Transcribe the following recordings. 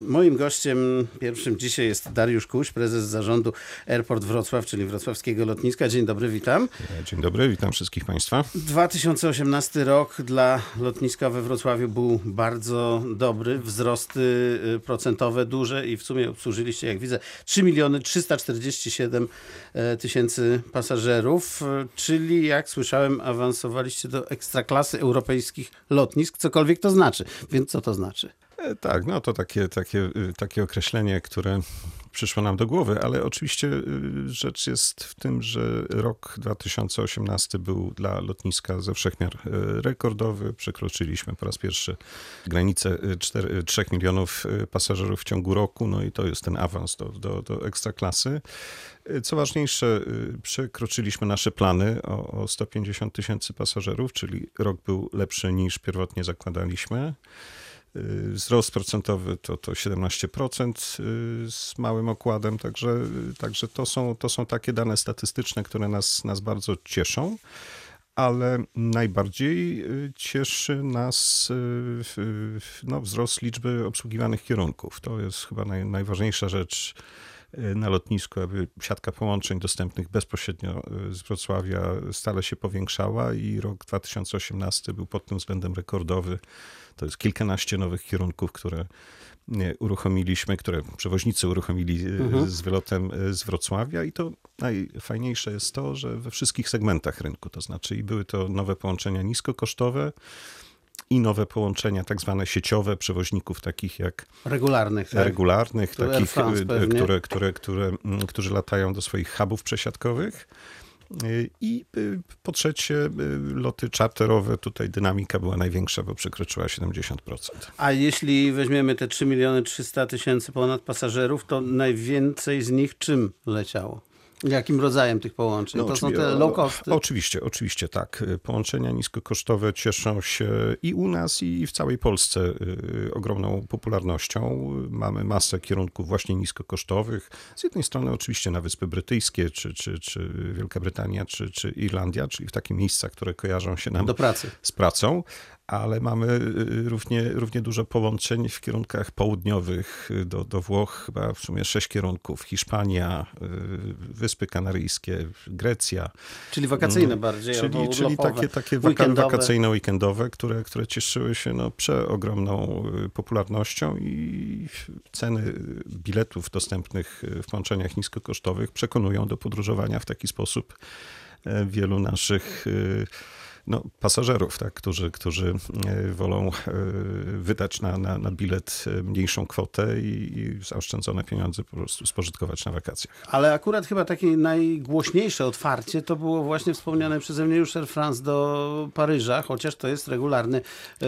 Moim gościem pierwszym dzisiaj jest Dariusz Kuś, prezes zarządu Airport Wrocław, czyli wrocławskiego lotniska. Dzień dobry, witam. Dzień dobry, witam wszystkich Państwa. 2018 rok dla lotniska we Wrocławiu był bardzo dobry. Wzrosty y, procentowe duże i w sumie obsłużyliście, jak widzę, 3 miliony 347 e, tysięcy pasażerów, czyli jak słyszałem, awansowaliście do ekstraklasy europejskich lotnisk, cokolwiek to znaczy. Więc co to znaczy? E, tak, no to takie, takie, y, takie określenie, które przyszło nam do głowy, ale oczywiście y, rzecz jest w tym, że rok 2018 był dla lotniska ze wszechmiar y, rekordowy. Przekroczyliśmy po raz pierwszy granicę 4, 3 milionów pasażerów w ciągu roku, no i to jest ten awans do, do, do. Co ważniejsze, przekroczyliśmy nasze plany o, o 150 tysięcy pasażerów, czyli rok był lepszy niż pierwotnie zakładaliśmy. Y, wzrost procentowy to, to 17% y, z małym okładem, także, także to, są, to są takie dane statystyczne, które nas, nas bardzo cieszą. Ale najbardziej y, cieszy nas no, wzrost liczby obsługiwanych kierunków. To jest chyba naj, najważniejsza rzecz na lotnisku, aby siatka połączeń dostępnych bezpośrednio z Wrocławia stale się powiększała i rok 2018 był pod tym względem rekordowy. To jest kilkanaście nowych kierunków, które uruchomiliśmy, które przewoźnicy uruchomili e, mhm. z wylotem e, z Wrocławia i to najfajniejsze jest to, że we wszystkich segmentach rynku, to znaczy i były to nowe połączenia niskokosztowe, i nowe połączenia, tak zwane sieciowe przewoźników, takich jak. Regularnych. Tak? Regularnych, takich, e, które, które, które, którzy latają do swoich hubów przesiadkowych. I y, po trzecie, y, loty czarterowe, tutaj dynamika była największa, bo przekroczyła 70%. A jeśli weźmiemy te 3 miliony 300 tysięcy ponad pasażerów, to najwięcej z nich czym leciało? Jakim rodzajem tych połączeń? No, to są te low costy? Oczywiście, oczywiście tak. Połączenia niskokosztowe cieszą się i u nas, i w całej Polsce y, ogromną popularnością. Mamy masę kierunków właśnie niskokosztowych. Z jednej strony oczywiście na Wyspy Brytyjskie, czy, czy, czy Wielka Brytania, czy, czy Irlandia, czyli w takie miejsca, które kojarzą się nam Do pracy. z pracą, ale mamy y, równie, równie dużo połączeń w kierunkach południowych do, do Włoch, chyba w sumie sześć kierunków. Hiszpania, y, Wyspy Kanaryjskie, Grecja. Czyli wakacyjne mm, bardziej, Czyli, czyli takie, takie wakacyjne, weekendowe, które, które cieszyły się no, przeogromną y, popularnością i ceny biletów dostępnych w połączeniach niskokosztowych przekonują do podróżowania w taki sposób wielu naszych no, pasażerów, tak, którzy, którzy e, wolą e, wydać na, na, na bilet e, mniejszą kwotę i, i zaoszczędzone pieniądze po prostu spożytkować na wakacjach. Ale akurat chyba takie najgłośniejsze otwarcie to było właśnie wspomniane przeze mnie już Air France do Paryża, chociaż to jest regularny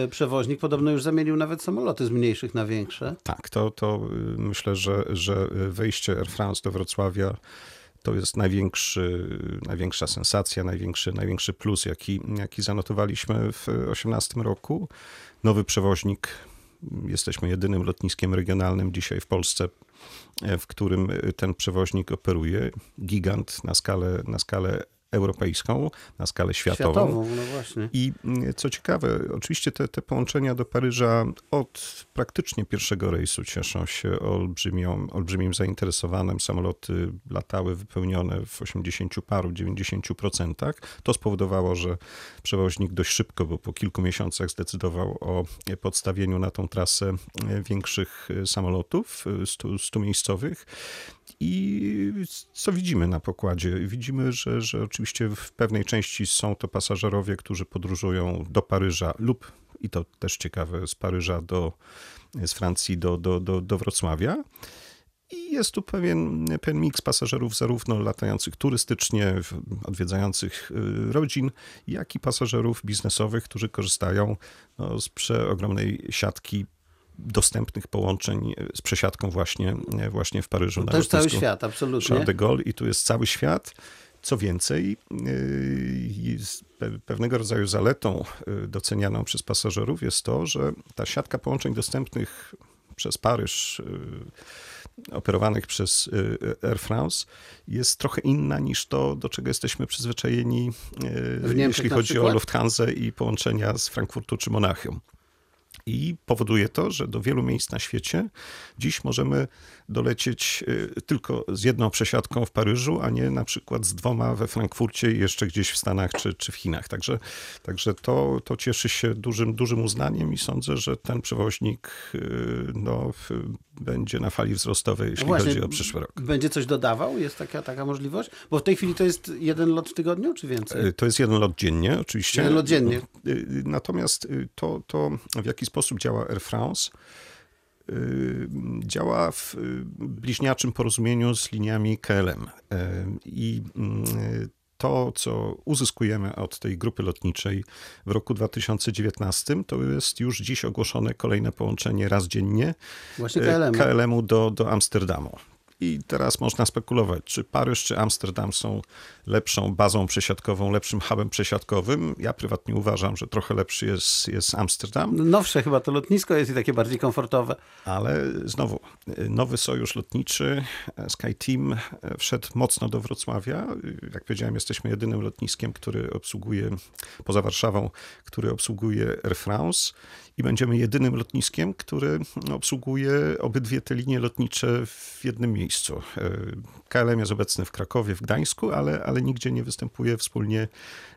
przewoźnik. Podobno już zamienił nawet samoloty z mniejszych na większe. Tak, to, to myślę, że, że wejście Air France do Wrocławia to jest największy, największa sensacja, największy, największy plus, jaki, jaki zanotowaliśmy w 2018 roku. Nowy przewoźnik. Jesteśmy jedynym lotniskiem regionalnym dzisiaj w Polsce, w którym ten przewoźnik operuje. Gigant na skalę, na skalę europejską, na skalę światową. światową no. I mm, co ciekawe, oczywiście te, te połączenia do Paryża od praktycznie pierwszego rejsu cieszą się olbrzymią, olbrzymim zainteresowaniem. Samoloty latały wypełnione w 80 paru, 90 procentach. To spowodowało, że przewoźnik dość szybko, bo po kilku miesiącach zdecydował o podstawieniu na tą trasę większych samolotów, 100, 100 miejscowych. I co widzimy na pokładzie? Widzimy, że, że oczywiście w pewnej części są to pasażerowie, którzy podróżują do Paryża lub, i to też ciekawe, z Paryża do, z Francji do, do, do, do Wrocławia. I jest tu pewien, pewien miks pasażerów, zarówno latających turystycznie, odwiedzających y, rodzin, jak i pasażerów biznesowych, którzy korzystają no, z przeogromnej siatki dostępnych połączeń z przesiadką właśnie, właśnie w Paryżu. To jest cały świat, absolutnie. Charles de Gaulle i tu jest cały świat. Co więcej, e, pewnego rodzaju zaletą docenianą przez pasażerów jest to, że ta siatka połączeń dostępnych przez Paryż, operowanych przez Air France, jest trochę inna niż to, do czego jesteśmy przyzwyczajeni, jeśli chodzi o Lufthansa i połączenia z Frankfurtu czy Monachium. I powoduje to, że do wielu miejsc na świecie dziś możemy dolecieć y, tylko z jedną przesiadką w Paryżu, a nie na przykład z dwoma we Frankfurcie i jeszcze gdzieś w Stanach czy, czy w Chinach. Także, także to, to cieszy się dużym, dużym uznaniem i sądzę, że ten przewoźnik y, no, będzie na fali wzrostowej, jeśli Właśnie, chodzi o przyszły rok. Będzie coś dodawał? Jest taka, taka możliwość? Bo w tej chwili to jest jeden lot w tygodniu, czy więcej? Y, to jest jeden lot dziennie, oczywiście. Jeden lot dziennie. Natomiast to, to w jaki sposób działa Air France, działa w bliźniaczym porozumieniu z liniami KLM. I to, co uzyskujemy od tej grupy lotniczej w roku 2019, to jest już dziś ogłoszone kolejne połączenie raz dziennie KLM-u, KLM do, do Amsterdamu. I teraz można spekulować, czy Paryż, czy Amsterdam są lepszą bazą przesiadkową, lepszym hubem przesiadkowym. Ja prywatnie uważam, że trochę lepszy jest, jest Amsterdam. Nowsze chyba to lotnisko jest i takie bardziej komfortowe. Ale znowu, nowy sojusz lotniczy, SkyTeam wszedł mocno do Wrocławia. Jak powiedziałem, jesteśmy jedynym lotniskiem, który obsługuje, poza Warszawą, który obsługuje Air France i będziemy jedynym lotniskiem, który obsługuje obydwie te linie lotnicze w jednym miejscu. E, KLM jest obecny w Krakowie, w Gdańsku, ale, ale nigdzie nie występuje wspólnie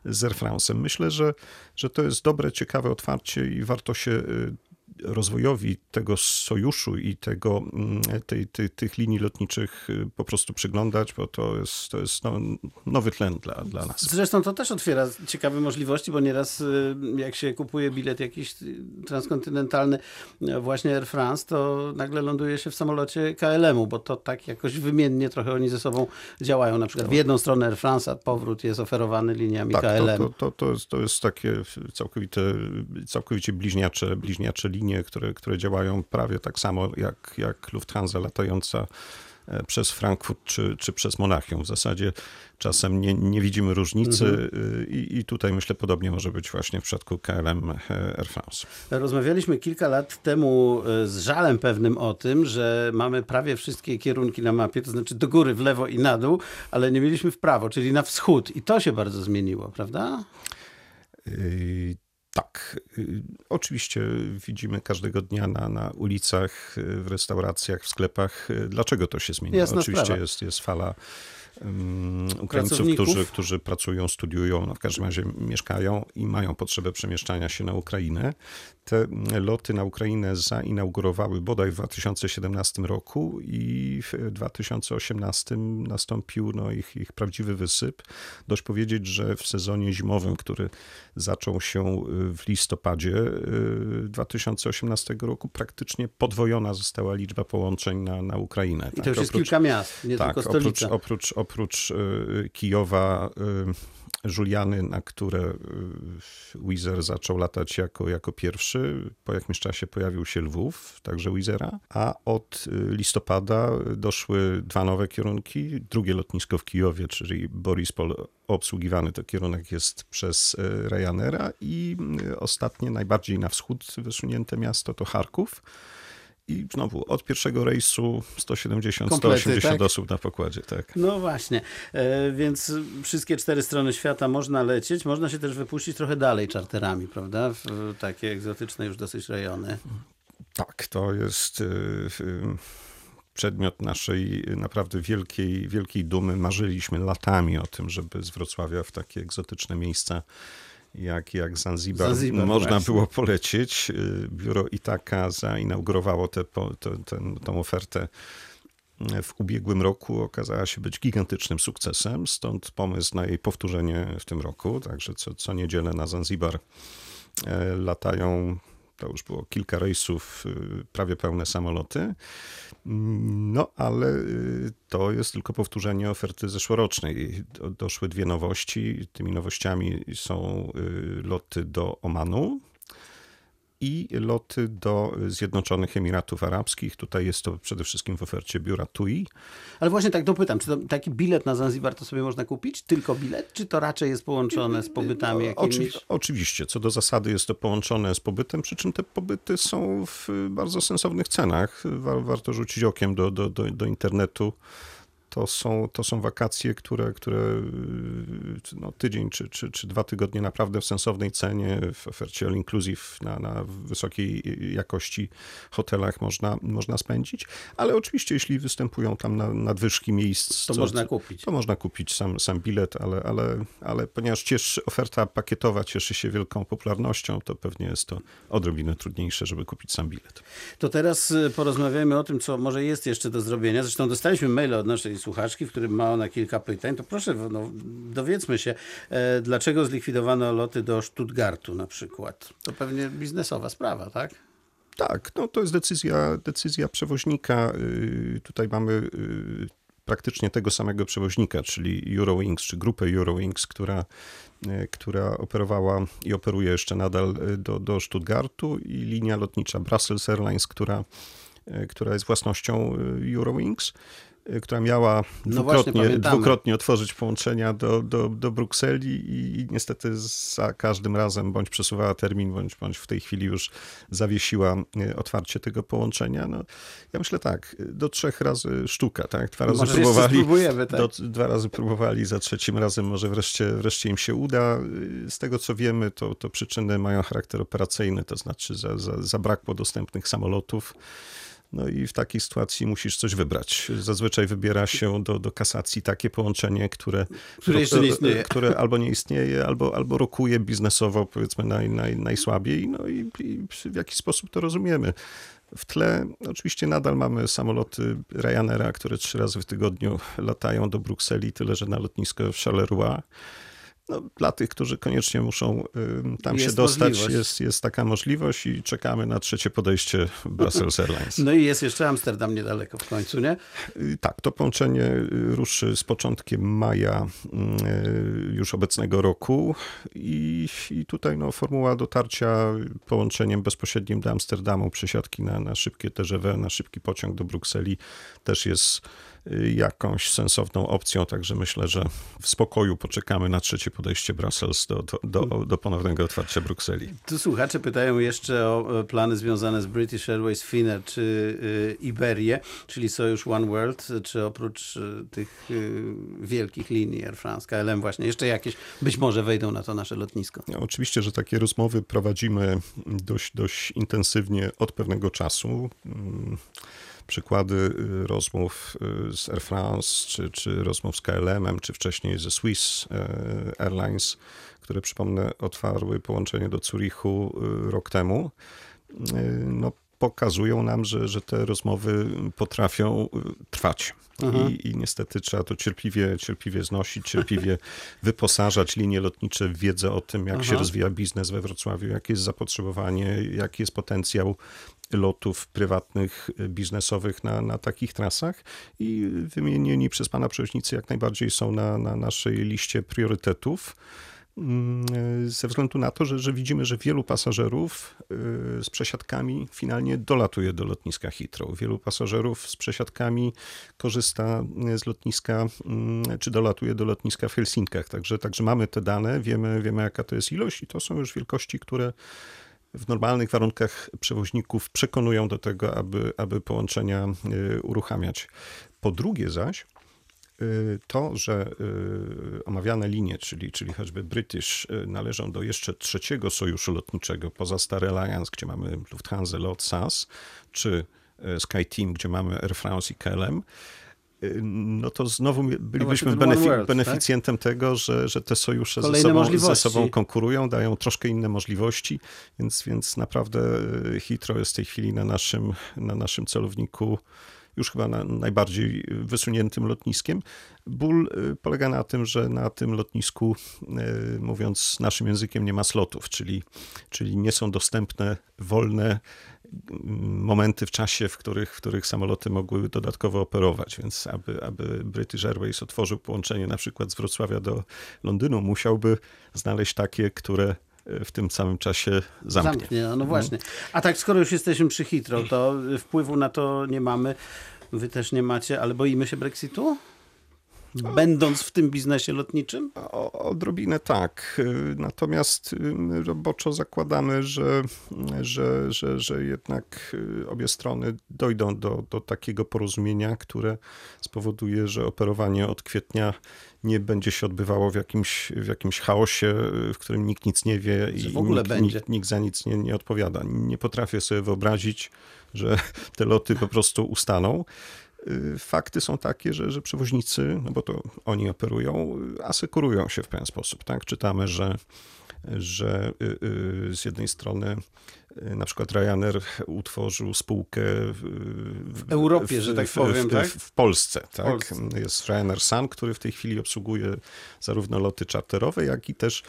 z Air France'em. Myślę, że, że to jest dobre, ciekawe otwarcie i warto się e, rozwojowi tego sojuszu i tego, mm, tej, tej, tych linii lotniczych y, po prostu przyglądać, bo to jest, to jest no, nowy tlen dla, dla nas. Zresztą to też otwiera ciekawe możliwości, bo nieraz y, jak się kupuje bilet jakiś transkontynentalny y, właśnie Air France, to nagle ląduje się w samolocie KLM-u, bo to tak jakoś wymiennie trochę oni ze sobą działają. Na przykład w jedną stronę Air France, a powrót jest oferowany liniami tak, KLM. To, to, to, jest, to jest takie całkowite, całkowicie bliźniacze, bliźniacze linie które, które działają prawie tak samo jak, jak Lufthansa latająca e, przez Frankfurt czy, czy przez Monachium. W zasadzie czasem nie, nie widzimy różnicy mhm. i, i tutaj myślę podobnie może być właśnie w przypadku KLM e, Air France. Rozmawialiśmy kilka lat temu e, z żalem pewnym o tym, że mamy prawie wszystkie kierunki na mapie, to znaczy do góry, w lewo i na dół, ale nie mieliśmy w prawo, czyli na wschód i to się bardzo zmieniło, prawda? Tak, y, oczywiście widzimy każdego dnia na, na ulicach, y, w restauracjach, w sklepach, y, dlaczego to się zmieniło. Jasna oczywiście jest, jest fala Ukraińców, którzy, którzy pracują, studiują, no w każdym razie mieszkają i mają potrzebę przemieszczania się na Ukrainę. Te loty na Ukrainę zainaugurowały bodaj w 2017 roku i w 2018 nastąpił no, ich, ich prawdziwy wysyp. Dość powiedzieć, że w sezonie zimowym, który zaczął się w listopadzie 2018 roku, praktycznie podwojona została liczba połączeń na, na Ukrainę. I to tak, już jest oprócz, kilka miast, nie tak, tylko stolica. Oprócz, oprócz, oprócz y, Kijowa y, Juliany, na które y, Wizer zaczął latać jako, jako pierwszy. Po jakimś czasie pojawił się Lwów, także Wizera, a od listopada doszły dwa nowe kierunki. Drugie lotnisko w Kijowie, czyli Borispol, obsługiwany to kierunek jest przez Ryanaira i ostatnie, najbardziej na wschód wysunięte miasto to Charków i znowu od pierwszego rejsu 170-180 tak? osób na pokładzie. Tak. No właśnie, e, więc wszystkie cztery strony świata można lecieć, można się też wypuścić trochę dalej czarterami, prawda? W takie egzotyczne już dosyć rejony. Tak, to jest e, przedmiot naszej naprawdę wielkiej, wielkiej dumy. Marzyliśmy latami o tym, żeby z Wrocławia w takie egzotyczne miejsca jak, jak Zanzibar, Zanzibar można właśnie. było polecieć. Y, biuro Itaka zainaugurowało tę te, te, ofertę w ubiegłym roku okazała się być gigantycznym sukcesem, stąd pomysł na jej powtórzenie w tym roku. Także co, co niedzielę na Zanzibar e, latają to już było kilka rejsów, y, prawie pełne samoloty. No, ale y, to jest tylko powtórzenie oferty zeszłorocznej. Doszły dwie nowości. Tymi nowościami są y, loty do Omanu i loty do Zjednoczonych Emiratów Arabskich. Tutaj jest to przede wszystkim w ofercie biura TUI. Ale właśnie tak dopytam, czy to, taki bilet na Zanzibar to sobie można kupić? Tylko bilet? Czy to raczej jest połączone z pobytami no, jakimiś? oczywiście, co do zasady jest to połączone z pobytem, przy czym te pobyty są w bardzo sensownych cenach. warto rzucić okiem do, do, do, do internetu to są, to są wakacje, które, które no, tydzień czy, czy, czy dwa tygodnie naprawdę w sensownej cenie, w ofercie all inclusive na, na wysokiej jakości hotelach można, można spędzić. Ale oczywiście, jeśli występują tam nadwyżki miejsc, to co, można kupić. To można kupić sam, sam bilet, ale, ale, ale ponieważ cieszy, oferta pakietowa cieszy się wielką popularnością, to pewnie jest to odrobinę trudniejsze, żeby kupić sam bilet. To teraz y, porozmawiamy o tym, co może jest jeszcze do zrobienia. Zresztą dostaliśmy maila od naszej słuchaczki, w którym ma ona kilka pytań. To proszę, no, dowiedzmy się, e, dlaczego zlikwidowano loty do Stuttgartu na przykład. To pewnie biznesowa sprawa, tak? Tak, no to jest decyzja, decyzja przewoźnika. Y, tutaj mamy y, praktycznie tego samego przewoźnika, czyli Eurowings, czy grupę Eurowings, która, y, która operowała i operuje jeszcze nadal do, do Stuttgartu i linia lotnicza Brussels Airlines, która, która jest własnością Eurowings. Y, która miała no dwukrotnie, właśnie, dwukrotnie otworzyć połączenia do, do, do Brukseli i niestety za każdym razem bądź przesuwała termin, bądź, bądź w tej chwili już zawiesiła y, otwarcie tego połączenia. No, ja myślę tak, do trzech razy sztuka, tak? Dwa razy może próbowali. Tak. Do, dwa razy próbowali, za trzecim razem może wreszcie, wreszcie im się uda. Y, z tego co wiemy, to, to przyczyny mają charakter operacyjny, to znaczy za, za, zabrakło dostępnych samolotów. No i w takiej sytuacji musisz coś wybrać. Zazwyczaj wybiera się do, do kasacji takie połączenie, które, które, jeszcze nie istnieje. które albo nie istnieje, albo, albo rokuje biznesowo, powiedzmy, naj, naj, najsłabiej. No i, i w jaki sposób to rozumiemy. W tle oczywiście nadal mamy samoloty Ryanaira, które trzy razy w tygodniu latają do Brukseli, tyle że na lotnisko w Charleroi no, dla tych, którzy koniecznie muszą tam jest się dostać, jest, jest taka możliwość i czekamy na trzecie podejście Brussels Airlines. No i jest jeszcze Amsterdam niedaleko w końcu, nie? Y, tak, to połączenie y, ruszy z początkiem maja y, już obecnego roku i, i tutaj no, formuła dotarcia połączeniem bezpośrednim do Amsterdamu, przesiadki na, na szybkie TGV, na szybki pociąg do Brukseli też jest jakąś sensowną opcją, także myślę, że w spokoju poczekamy na trzecie podejście Brussels do, do, do, do ponownego otwarcia Brukseli. Tu słuchacze pytają jeszcze o e, plany związane z British Airways, Finnair czy y, Iberię, czyli Sojusz One World, czy oprócz y, tych wielkich linii Air France, KLM właśnie, jeszcze jakieś być może wejdą na to nasze lotnisko. No, oczywiście, że takie rozmowy prowadzimy dość, dość intensywnie od pewnego czasu. Przykłady y, rozmów y, z Air France, czy, czy rozmów z KLM-em, czy wcześniej ze Swiss y, Airlines, które przypomnę otwarły połączenie do Zurichu rok temu. No, pokazują nam, że, że te rozmowy potrafią trwać. I, I, niestety trzeba to cierpliwie, cierpliwie znosić, cierpliwie wyposażać linie lotnicze w wiedzę o tym, jak Aha. się rozwija biznes we Wrocławiu, jakie jest zapotrzebowanie, jaki jest potencjał lotów prywatnych, e, biznesowych na, na takich trasach i wymienieni przez pana przewoźnicy jak najbardziej są na, na naszej liście priorytetów ze względu na to, że, że widzimy, że wielu pasażerów e, z przesiadkami finalnie dolatuje do lotniska Heathrow. Wielu pasażerów z przesiadkami korzysta z lotniska, mm, czy dolatuje do lotniska w Helsinkach. Także, także mamy te dane, wiemy, wiemy jaka to jest ilość i to są już wielkości, które w normalnych warunkach przewoźników przekonują do tego, aby, aby połączenia y, uruchamiać. Po drugie zaś, y, to, że y, omawiane linie, czyli, czyli choćby British, należą do jeszcze trzeciego sojuszu lotniczego poza Star Alliance, gdzie mamy Lufthansa, LOT, SAS, czy SkyTeam, gdzie mamy Air France i KLM, no to znowu bylibyśmy no benefi World, beneficjentem tak? tego, że, że te sojusze ze sobą, ze sobą, konkurują, dają troszkę inne możliwości, więc, więc naprawdę Hitro jest w tej chwili na naszym, na naszym celowniku już chyba na najbardziej wysuniętym lotniskiem. Ból e, polega na tym, że na tym lotnisku, e, mówiąc naszym językiem, nie ma slotów, czyli, czyli nie są dostępne wolne momenty w czasie, w których, w których samoloty mogły dodatkowo operować, więc aby, aby British Airways otworzył połączenie na przykład z Wrocławia do Londynu, musiałby znaleźć takie, które w tym samym czasie zamknie. zamknie no, no właśnie. A tak, skoro już jesteśmy przy Heathrow, to wpływu na to nie mamy. Wy też nie macie, ale boimy się Brexitu? Będąc w tym biznesie lotniczym? O, odrobinę tak. Y, Natomiast y, roboczo zakładamy, że, że, że, że jednak y, obie strony dojdą do, do takiego porozumienia, które spowoduje, że operowanie od kwietnia nie będzie się odbywało w jakimś, w jakimś chaosie, w którym nikt nic nie wie i nikt, nikt, nikt za nic nie, nie odpowiada. Nie potrafię sobie wyobrazić, że te loty po prostu ustaną. Y, Fakty są takie, że, że przewoźnicy, no bo to oni operują, asekurują się w pewien sposób. Tak? Czytamy, że, że y, y, z jednej strony na przykład Ryanair utworzył spółkę w, W Europie, że tak powiem, w, tak? W, w Polsce, tak? Polsce. Jest Ryanair Sun, który w tej chwili obsługuje zarówno loty czarterowe, jak i też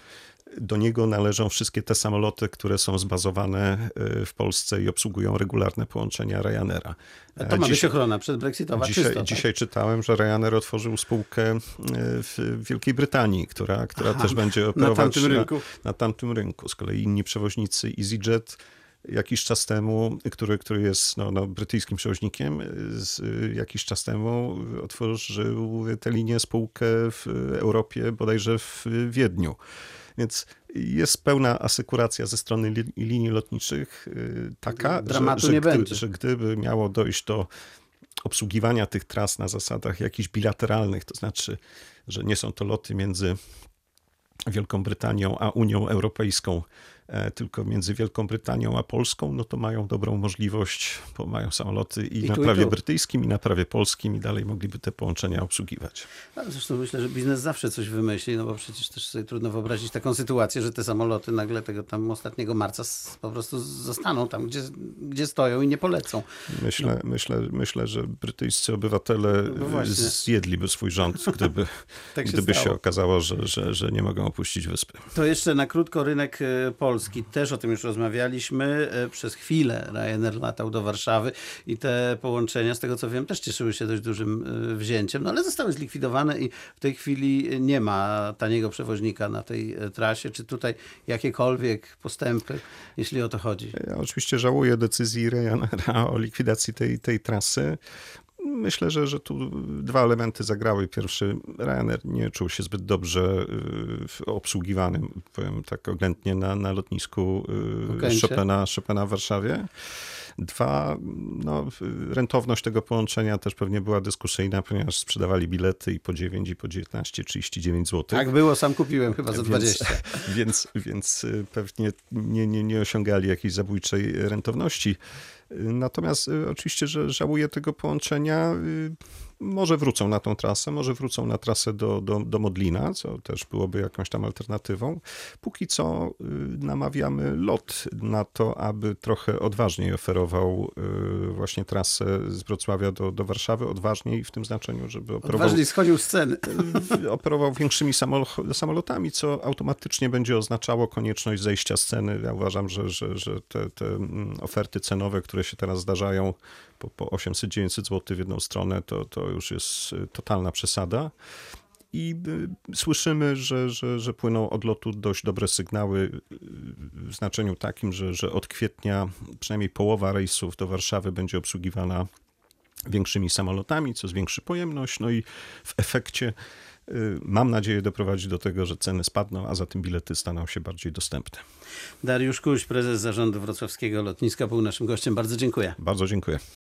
do niego należą wszystkie te samoloty, które są zbazowane y, w Polsce i obsługują regularne połączenia Ryanaira. To E, ma dziś- być ochrona przedbrexitowa Dzisiaj, czysto. tak? dzisiaj czytałem, że Ryanair otworzył spółkę y, w Wielkiej Brytanii, która, która Aha, też będzie na operować tamtym rynku. Na, tamtym rynku. Z kolei inni przewoźnicy EasyJet jakiś czas temu, który, który jest no, no, brytyjskim przewoźnikiem, y, z, jakiś czas temu otworzył tę linię spółkę w Europie, bodajże w Wiedniu. Więc jest pełna asekuracja ze strony li, linii lotniczych y, taka, Dramatu że, że, nie gdy, będzie. że gdyby miało dojść do obsługiwania tych tras na zasadach jakichś bilateralnych, to znaczy, że nie są to loty między Wielką Brytanią a Unią Europejską, tylko między Wielką Brytanią a Polską, no to mają dobrą możliwość, bo mają samoloty i, I na tu, i prawie tu. brytyjskim, i na prawie polskim, i dalej mogliby te połączenia obsługiwać. Ale Zresztą myślę, że biznes zawsze coś wymyśli, no bo przecież też sobie trudno wyobrazić taką sytuację, że te samoloty nagle tego tam ostatniego marca po prostu zostaną tam, gdzie, gdzie stoją i nie polecą. Myślę, myślę, myślę, że brytyjscy obywatele No właśnie. zjedliby swój rząd, gdyby, Tak się gdyby się okazało, że, że, że nie mogą opuścić wyspy. To jeszcze na krótko rynek e, polski. Też o tym już rozmawialiśmy. E, Przez chwilę Ryanair latał do Warszawy i te połączenia, z tego co wiem, też cieszyły się dość dużym e, wzięciem, no ale zostały zlikwidowane i w tej chwili nie ma taniego przewoźnika na tej e, trasie. Czy tutaj jakiekolwiek postępy, jeśli o to chodzi? Ja oczywiście żałuję decyzji Ryanaira o likwidacji tej, tej trasy. Myślę, że, że tu dwa elementy zagrały. Pierwszy, Ryanair nie czuł się zbyt dobrze y, obsługiwanym, powiem tak oględnie, na, na lotnisku y. Chopina, Chopina w Warszawie. Dwa, no, rentowność tego połączenia też pewnie była dyskusyjna, ponieważ sprzedawali bilety i po 9, i po 19, 39 zł. Tak było, sam kupiłem chyba za 20. Więc, więc y, pewnie nie, nie, nie osiągali jakiejś zabójczej rentowności. Y, Natomiast y, oczywiście, że żałuję tego połączenia. Może wrócą na tą trasę, może wrócą na trasę do, do, do Modlina, co też byłoby jakąś tam alternatywą. Póki co y, namawiamy LOT na to, aby trochę odważniej oferował y, właśnie trasę z Wrocławia do, do Warszawy. Odważniej w tym znaczeniu, żeby operował Odważniej schodził z ceny. operował większymi samolo- samolotami, co automatycznie będzie oznaczało konieczność zejścia z ceny. Ja uważam, że, że, że te, te mm, oferty cenowe, które się teraz zdarzają po, po 800-900 zł w jedną stronę, to, to już jest y, totalna przesada. I y, słyszymy, że, że, że płyną od lotu dość dobre sygnały y, w znaczeniu takim, że, że od kwietnia przynajmniej połowa rejsów do Warszawy będzie obsługiwana większymi samolotami, co zwiększy pojemność, no i w efekcie mam nadzieję doprowadzi do tego, że ceny spadną, a za tym bilety staną się bardziej dostępne. Dariusz Kuś, prezes zarządu wrocławskiego lotniska, był naszym gościem. Bardzo dziękuję. Bardzo dziękuję.